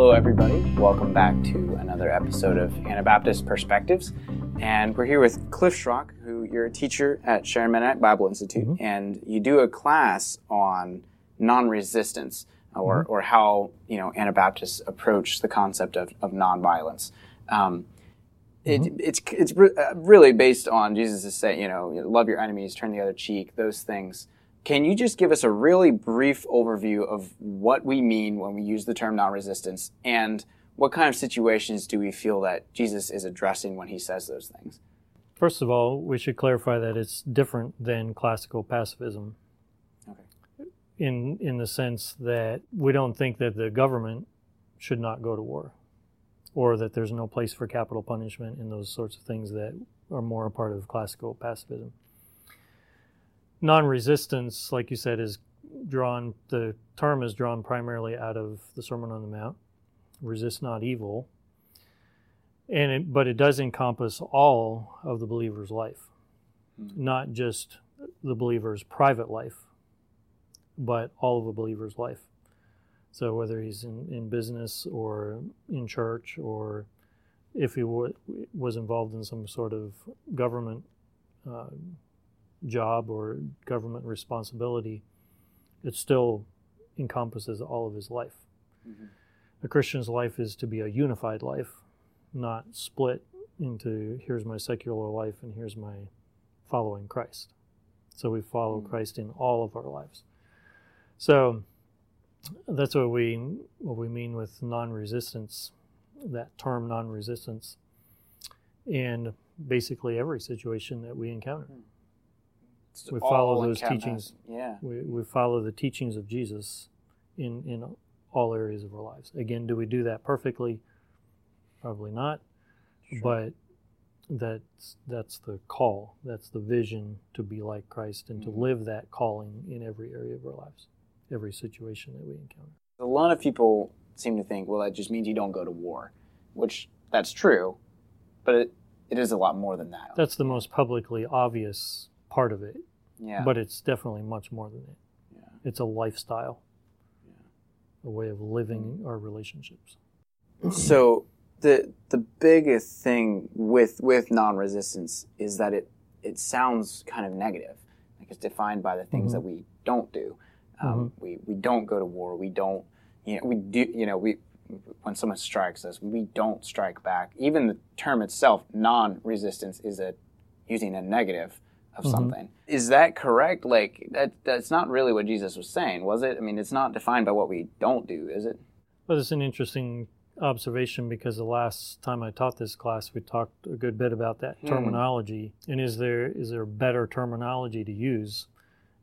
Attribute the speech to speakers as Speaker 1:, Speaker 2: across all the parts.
Speaker 1: Hello, everybody. Welcome back to another episode of Anabaptist Perspectives. And we're here with Cliff Schrock, who you're a teacher at Sharon Mennonite Bible Institute,
Speaker 2: Mm-hmm.
Speaker 1: and you do a class on non-resistance or,
Speaker 2: Mm-hmm.
Speaker 1: or how you know Anabaptists approach the concept of, of nonviolence. Um, it,
Speaker 2: Mm-hmm.
Speaker 1: it's it's re- uh, really based on Jesus saying, you know, love your enemies, turn the other cheek, those things. Can you just give us a really brief overview of what we mean when we use the term non-resistance, and what kind of situations do we feel that Jesus is addressing when he says those things?
Speaker 2: First of all, we should clarify that it's different than classical pacifism.
Speaker 1: Okay.
Speaker 2: In in the sense that we don't think that the government should not go to war, or that there's no place for capital punishment and those sorts of things that are more a part of classical pacifism. Non-resistance, like you said, is drawn. The term is drawn primarily out of the Sermon on the Mount. Resist not evil, and it, but it does encompass all of the believer's life, not just the believer's private life, but all of a believer's life. So whether he's in, in business or in church, or if he w- was involved in some sort of government uh, job or government responsibility, it still encompasses all of his life. Mm-hmm. A Christian's life is to be a unified life, not split into here's my secular life and here's my following Christ. So we follow mm. Christ in all of our lives. So that's what we what we mean with non-resistance, that term non-resistance, and basically every situation that we encounter. Hmm.
Speaker 1: It's
Speaker 2: We follow those teachings.
Speaker 1: Yeah.
Speaker 2: We, we follow the teachings of Jesus in, in all areas of our lives. Again, do we do that perfectly? Probably not. But that's that's the call. That's the vision to be like Christ and to mm-hmm. live that calling in every area of our lives, every situation that we encounter.
Speaker 1: A lot of people seem to think, well, that just means you don't go to war, which that's true, but it, it is a lot more than that.
Speaker 2: That's the most publicly obvious part of it,
Speaker 1: yeah.
Speaker 2: but it's definitely much more than it.
Speaker 1: Yeah.
Speaker 2: It's a lifestyle, yeah. a way of living our relationships.
Speaker 1: so the the biggest thing with with non-resistance is that it it sounds kind of negative like it's defined by the things
Speaker 2: Mhm.
Speaker 1: that we don't do um, we we don't go to war we don't you know we do you know we when someone strikes us we don't strike back even the term itself non-resistance is a using a negative of
Speaker 2: Mhm.
Speaker 1: something is that correct like that that's not really what jesus was saying was it i mean it's not defined by what we don't do is it
Speaker 2: Well, it's an interesting observation because the last time I taught this class, we talked a good bit about that
Speaker 1: Hmm.
Speaker 2: terminology. And is there is there better terminology to use?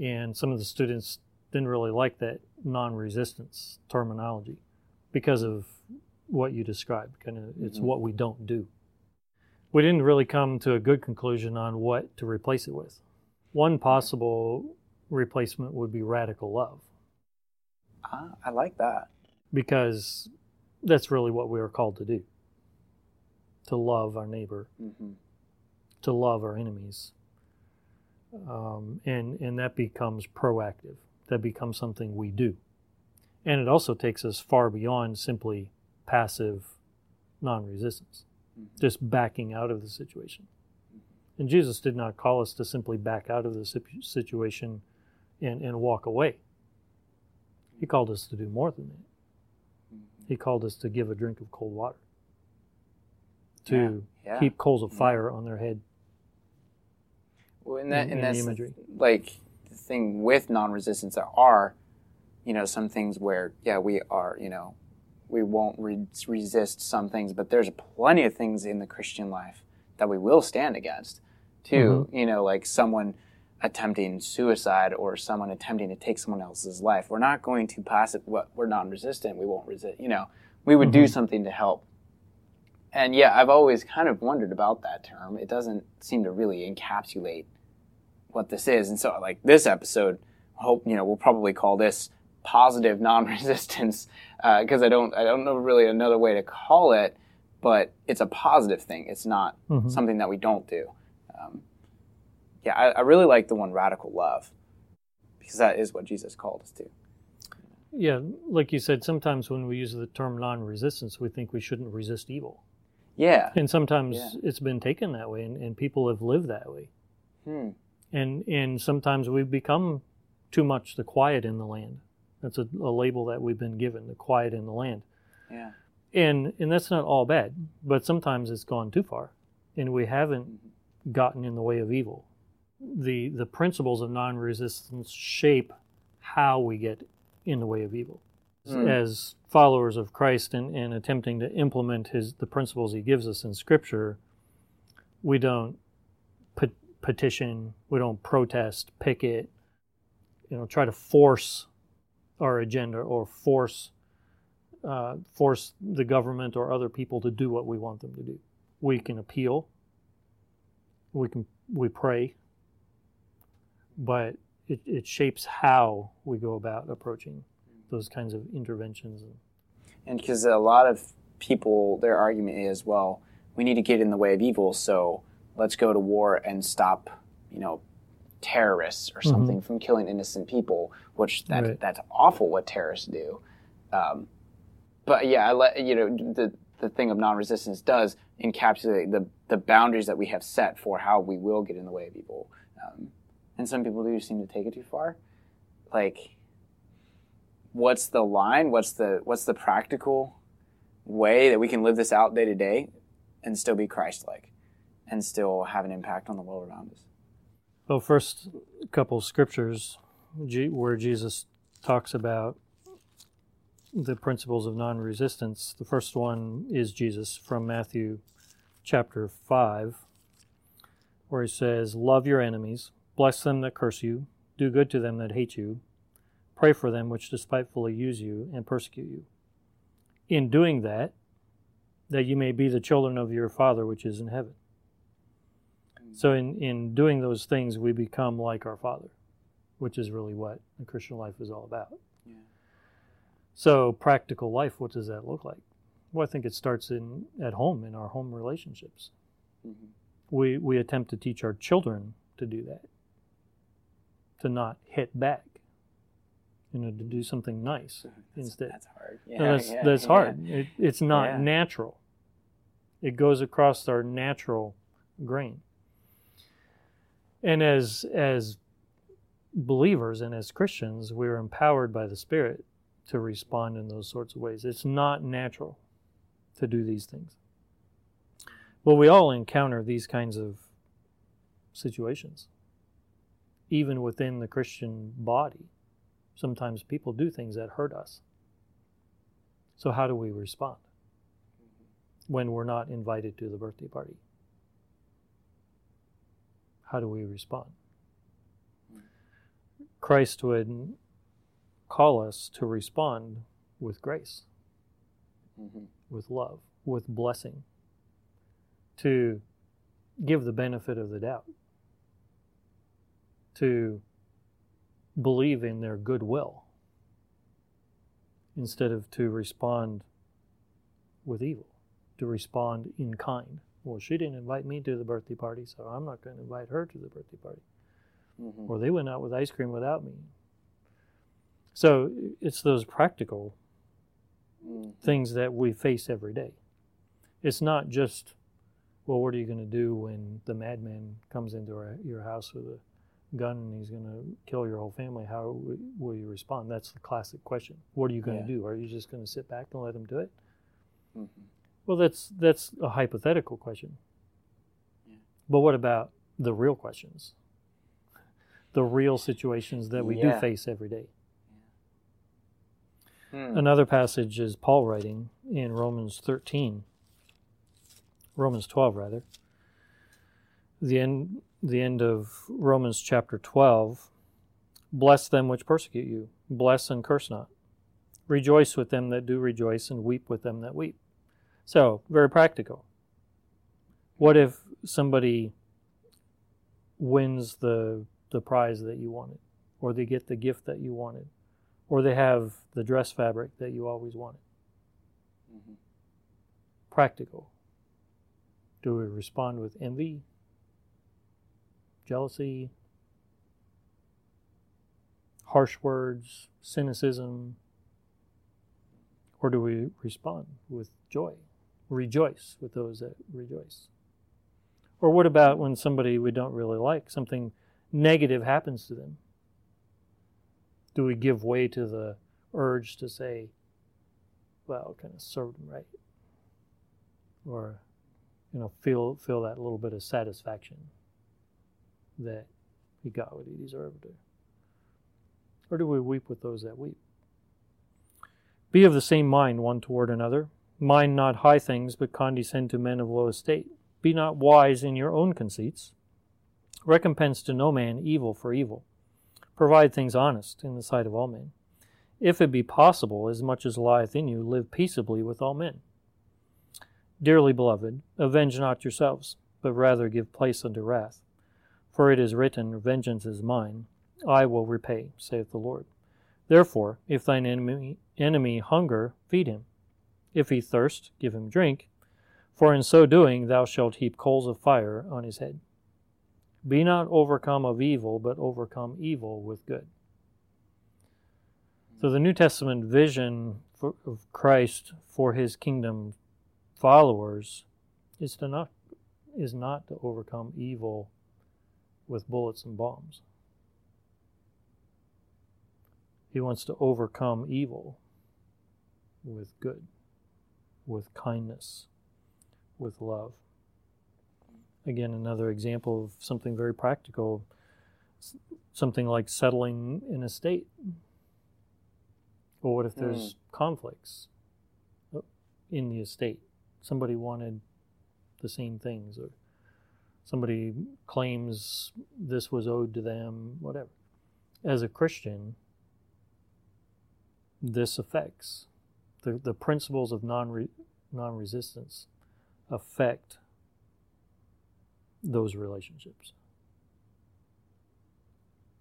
Speaker 2: And some of the students didn't really like that non-resistance terminology because of what you described. Kind of, it's
Speaker 1: Mhm.
Speaker 2: what we don't do. We didn't really come to a good conclusion on what to replace it with. One possible replacement would be radical love.
Speaker 1: Ah, i like that.
Speaker 2: Because that's really what we are called to do. To love our neighbor.
Speaker 1: Hmm
Speaker 2: to love our enemies. Um, and and that becomes proactive. That becomes something we do. And it also takes us far beyond simply passive non-resistance just backing out of the situation. And jesus did not call us to simply back out of the situation and, and walk away. He called us to do more than that. Mm-hmm. He called us to give a drink of cold water. To
Speaker 1: Yeah, yeah.
Speaker 2: heap coals of mm-hmm. fire on their head.
Speaker 1: Well, and that,
Speaker 2: in-
Speaker 1: and
Speaker 2: in
Speaker 1: that's
Speaker 2: imagery.
Speaker 1: like the thing with non-resistance. There are, you know, some things where yeah, we are, you know, we won't re- resist some things, but there's plenty of things in the Christian life that we will stand against, too.
Speaker 2: Mm-hmm.
Speaker 1: You know, like someone attempting suicide or someone attempting to take someone else's life. We're not going to pass it. What we're non-resistant. We won't resist. You know, we would do
Speaker 2: Mhm.
Speaker 1: something to help. And yeah, I've always kind of wondered about that term. It doesn't seem to really encapsulate what this is. And so, like this episode, I hope you know we'll probably call this positive non-resistance because I don't I don't know really another way to call it, but it's a positive thing. It's not
Speaker 2: Mhm.
Speaker 1: something that we don't do. Um, yeah, I, I really like the one radical love because that is what Jesus called us to.
Speaker 2: Yeah, like you said, sometimes when we use the term non-resistance, we think we shouldn't resist evil,
Speaker 1: Yeah.
Speaker 2: and sometimes
Speaker 1: Yeah.
Speaker 2: it's been taken that way, and, and people have lived that way.
Speaker 1: Hmm.
Speaker 2: and and sometimes we've become too much the quiet in the land. That's a, a label that we've been given, the quiet in the land,
Speaker 1: Yeah.
Speaker 2: and and that's not all bad, but sometimes it's gone too far, and we haven't gotten in the way of evil. The the principles of non-resistance shape how we get in the way of evil.
Speaker 1: Hmm.
Speaker 2: As followers of Christ and, and attempting to implement his the principles he gives us in Scripture, we don't pet- petition, we don't protest, picket, you know, try to force our agenda or force uh, force the government or other people to do what we want them to do. We can appeal, we can we pray, but it, it shapes how we go about approaching those kinds of interventions.
Speaker 1: And because a lot of people, their argument is, well, we need to get in the way of evil, so let's go to war and stop, you know, terrorists or something from killing innocent people, which that
Speaker 2: Right.
Speaker 1: that's awful what terrorists do. Um, but yeah, I let you know the the thing of non-resistance does encapsulate the the boundaries that we have set for how we will get in the way of evil. Um, and some people do seem to take it too far. Like, what's the line? What's the what's the practical way that we can live this out day to day and still be Christ-like and still have an impact on the world around us?
Speaker 2: Well, first couple scriptures where Jesus talks about the principles of non-resistance. The first one is Jesus from Matthew chapter 5 where he says, "Love your enemies, bless them that curse you, do good to them that hate you, pray for them which despitefully use you and persecute you. In doing that, that you may be the children of your Father which is in heaven." So in, in doing those things, we become like our Father, which is really what the Christian life is all about.
Speaker 1: Yeah.
Speaker 2: So practical life, what does that look like? Well, I think it starts in at home in our home relationships.
Speaker 1: Mhm.
Speaker 2: We we attempt to teach our children to do that, to not hit back, you know, to do something nice instead.
Speaker 1: That's hard.
Speaker 2: No,
Speaker 1: Yeah,
Speaker 2: that's
Speaker 1: yeah,
Speaker 2: that's
Speaker 1: yeah.
Speaker 2: hard. It, it's not
Speaker 1: Yeah.
Speaker 2: natural. It goes across our natural grain. And as as believers and as Christians, we're empowered by the Spirit to respond in those sorts of ways. It's not natural to do these things. Well, we all encounter these kinds of situations, even within the Christian body. Sometimes people do things that hurt us. So, how do we respond when we're not invited to the birthday party? How do we respond? Christ would call us to respond with grace,
Speaker 1: Mhm.
Speaker 2: with love, with blessing, to give the benefit of the doubt, to believe in their goodwill instead of to respond with evil, to respond in kind. Well, she didn't invite me to the birthday party, so I'm not going to invite her to the birthday party.
Speaker 1: Mhm.
Speaker 2: Or they went out with ice cream without me. So it's those practical
Speaker 1: Mhm.
Speaker 2: things that we face every day. It's not just, well, what are you going to do when the madman comes into our, your house with a gun and he's going to kill your whole family? How will you respond? That's the classic question. What are you going
Speaker 1: Yeah.
Speaker 2: to do? Are you just going to sit back and let him do it?
Speaker 1: Mhm.
Speaker 2: Well, that's that's a hypothetical question.
Speaker 1: Yeah.
Speaker 2: But what about the real questions? The real situations that we
Speaker 1: Yeah.
Speaker 2: do face every day.
Speaker 1: Hmm.
Speaker 2: Another passage is Paul writing in Romans 13, Romans 12 rather. The end, the end of Romans chapter 12. Bless them which persecute you, bless and curse not. Rejoice with them that do rejoice, and weep with them that weep. So, very practical. What if somebody wins the the prize that you wanted, or they get the gift that you wanted, or they have the dress fabric that you always wanted?
Speaker 1: Mhm.
Speaker 2: Practical. Do we respond with envy, jealousy, harsh words, cynicism, Or do we respond with joy? Rejoice with those that rejoice? Or what about when somebody we don't really like, something negative happens to them? Do we give way to the urge to say, well, kind of served them right? Or, you know, feel feel that little bit of satisfaction that he got what he deserved? Or, or do we weep with those that weep? Be of the same mind one toward another. Mind not high things, but condescend to men of low estate. Be not wise in your own conceits. Recompense to no man evil for evil. Provide things honest in the sight of all men. If it be possible, as much as lieth in you, live peaceably with all men. Dearly beloved, avenge not yourselves, but rather give place unto wrath. For it is written, Vengeance is mine, I will repay, saith the Lord. Therefore, if thine enemy, enemy hunger, feed him. If he thirst, give him drink, for in so doing thou shalt heap coals of fire on his head. Be not overcome of evil, but overcome evil with good. So the New Testament vision for, of Christ for his kingdom followers is to not is not to overcome evil with bullets and bombs. He wants to overcome evil with good, with kindness, with love. Again, another example of something very practical, something like settling an estate. Or what if there's mm. conflicts in the estate? Somebody wanted the same things, or somebody claims this was owed to them, whatever. As a Christian, this affects. The, the principles of non non resistance affect those relationships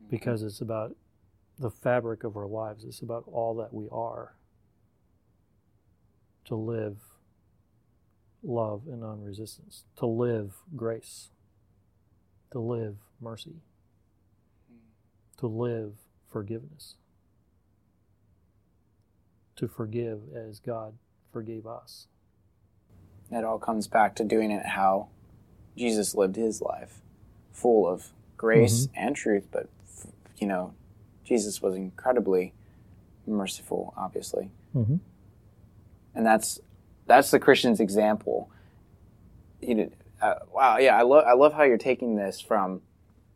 Speaker 2: mm-hmm. because it's about the fabric of our lives. It's about all that we are to live love and non resistance, to live grace, to live mercy, mm. to live forgiveness to forgive as God forgave us.
Speaker 1: It all comes back to doing it how Jesus lived his life, full of grace mm-hmm. and truth, but, you know, Jesus was incredibly merciful, obviously. Mm-hmm. And that's that's the Christian's example. You know, uh, wow, yeah, I love I love how you're taking this from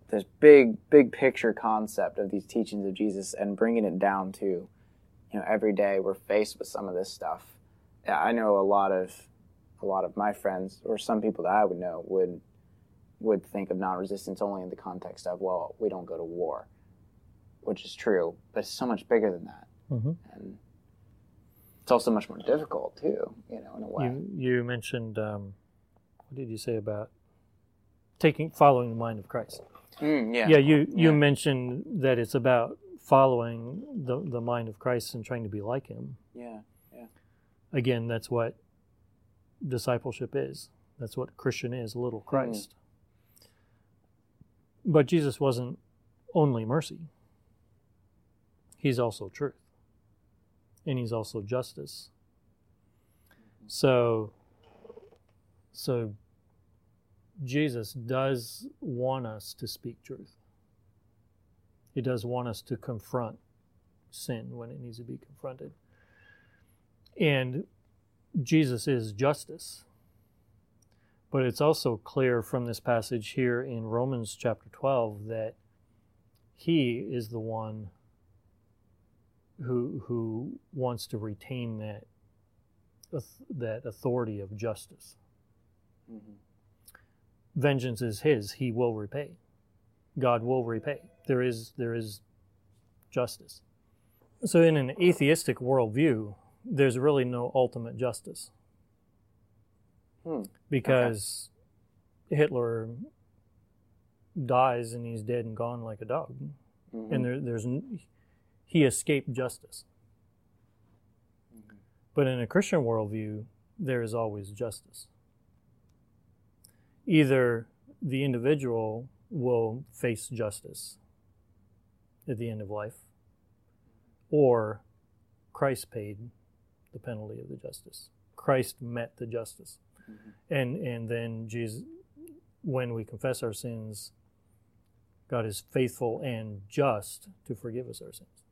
Speaker 1: this big big picture concept of these teachings of Jesus and bringing it down to you know every day we're faced with some of this stuff. I know a lot of a lot of my friends or some people that I would know would would think of non-resistance only in the context of well we don't go to war, which is true, but it's so much bigger than that, mm-hmm. and it's also much more difficult too. You know, in a way.
Speaker 2: You, you mentioned um, what did you say about taking following the mind of Christ?
Speaker 1: Mm, yeah.
Speaker 2: Yeah. You you yeah. mentioned that it's about following the, the mind of Christ and trying to be like him.
Speaker 1: Yeah, yeah.
Speaker 2: Again, that's what discipleship is. That's what Christian is, little. Christ. Mm. But Jesus wasn't only mercy. He's also truth. And he's also justice. Mm-hmm. So so Jesus does want us to speak truth. He does want us to confront sin when it needs to be confronted. And Jesus is justice. But it's also clear from this passage here in Romans chapter 12 that he is the one who, who wants to retain that, that authority of justice. Mm-hmm. Vengeance is his, he will repay. God will repay. There is there is justice. So in an atheistic worldview, there's really no ultimate justice. Hmm. Because okay. Hitler dies and he's dead and gone like a dog. Mm-hmm. And there, there's he escaped justice. Mm-hmm. But in a Christian worldview, there is always justice. Either the individual will face justice at the end of life, or Christ paid the penalty of the justice. Christ met the justice. Mm-hmm. And and then Jesus when we confess our sins, God is faithful and just to forgive us our sins.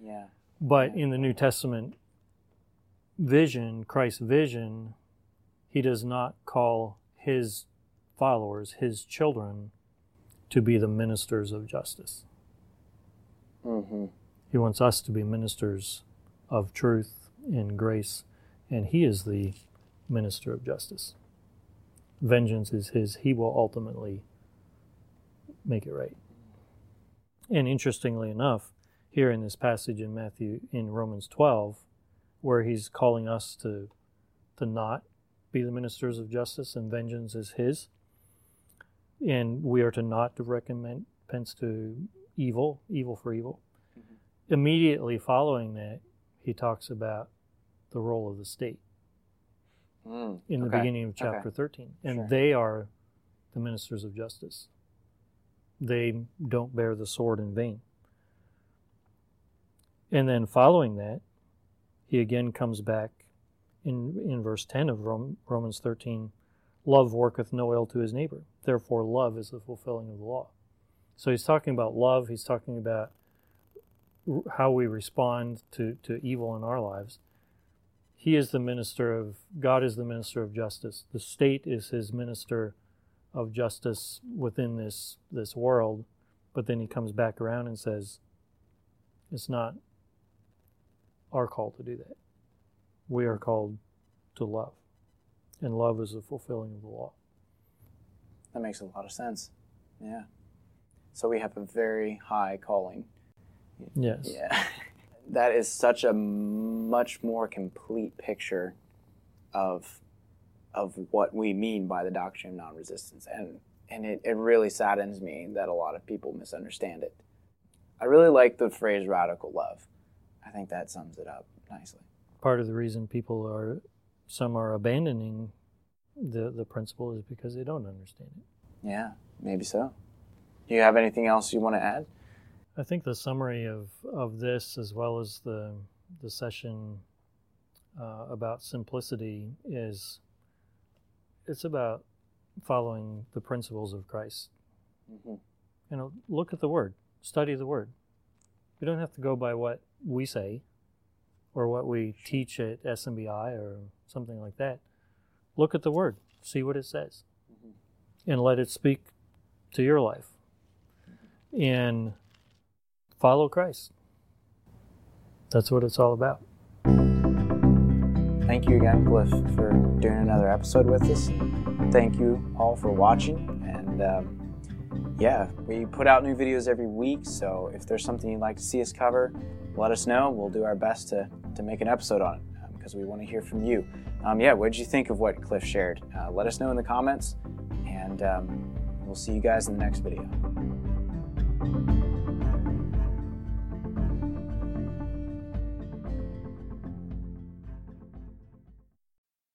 Speaker 1: Yeah.
Speaker 2: But in the New Testament vision, Christ's vision, he does not call his followers, his children, to be the ministers of justice.
Speaker 1: Mm-hmm.
Speaker 2: He wants us to be ministers of truth and grace, and he is the minister of justice. Vengeance is his, he will ultimately make it right. And interestingly enough, here in this passage in Matthew in Romans 12, where he's calling us to to not be the ministers of justice and vengeance is his, and we are to not direct recompense to evil, evil for evil. Mm-hmm. Immediately following that, he talks about the role of the state
Speaker 1: mm,
Speaker 2: in the
Speaker 1: okay.
Speaker 2: beginning of chapter
Speaker 1: okay.
Speaker 2: 13. And
Speaker 1: sure.
Speaker 2: they are the ministers of justice. They don't bear the sword in vain. And then following that, he again comes back in, in verse 10 of Romans 13 love worketh no ill to his neighbor. Therefore, love is the fulfilling of the law. So he's talking about love, he's talking about how we respond to, to evil in our lives. He is the minister of, God is the minister of justice. The state is his minister of justice within this, this world. But then he comes back around and says, it's not our call to do that. We are called to love. And love is the fulfilling of the law.
Speaker 1: That makes a lot of sense. Yeah. So we have a very high calling.
Speaker 2: Yes.
Speaker 1: Yeah. that is such a much more complete picture of of what we mean by the doctrine of non-resistance and and it, it really saddens me that a lot of people misunderstand it i really like the phrase radical love i think that sums it up nicely
Speaker 2: part of the reason people are some are abandoning the the principle is because they don't understand it.
Speaker 1: Yeah, maybe so. Do you have anything else you want to add?
Speaker 2: I think the summary of, of this, as well as the the session uh, about simplicity, is it's about following the principles of Christ.
Speaker 1: Mm-hmm.
Speaker 2: You know, look at the Word, study the Word. You don't have to go by what we say or what we teach at SMBI or something like that. Look at the Word, see what it says, mm-hmm. and let it speak to your life. And follow Christ. That's what it's all about.
Speaker 1: Thank you again, Cliff, for doing another episode with us. Thank you all for watching. And um, yeah, we put out new videos every week. So if there's something you'd like to see us cover, let us know. We'll do our best to, to make an episode on it because um, we want to hear from you. Um, yeah, what did you think of what Cliff shared? Uh, let us know in the comments, and um, we'll see you guys in the next video.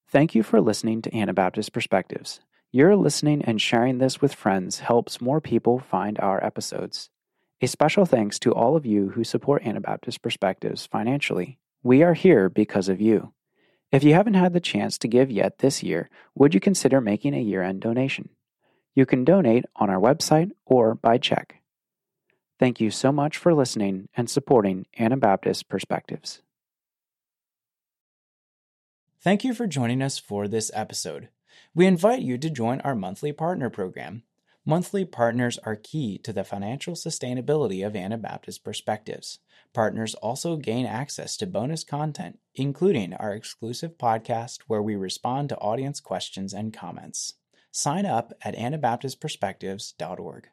Speaker 1: Thank you for listening to Anabaptist Perspectives. Your listening and sharing this with friends helps more people find our episodes. A special thanks to all of you who support Anabaptist Perspectives financially. We are here because of you. If you haven't had the chance to give yet this year, would you consider making a year end donation? You can donate on our website or by check. Thank you so much for listening and supporting Anabaptist Perspectives. Thank you for joining us for this episode. We invite you to join our monthly partner program. Monthly partners are key to the financial sustainability of Anabaptist Perspectives. Partners also gain access to bonus content, including our exclusive podcast where we respond to audience questions and comments. Sign up at AnabaptistPerspectives.org.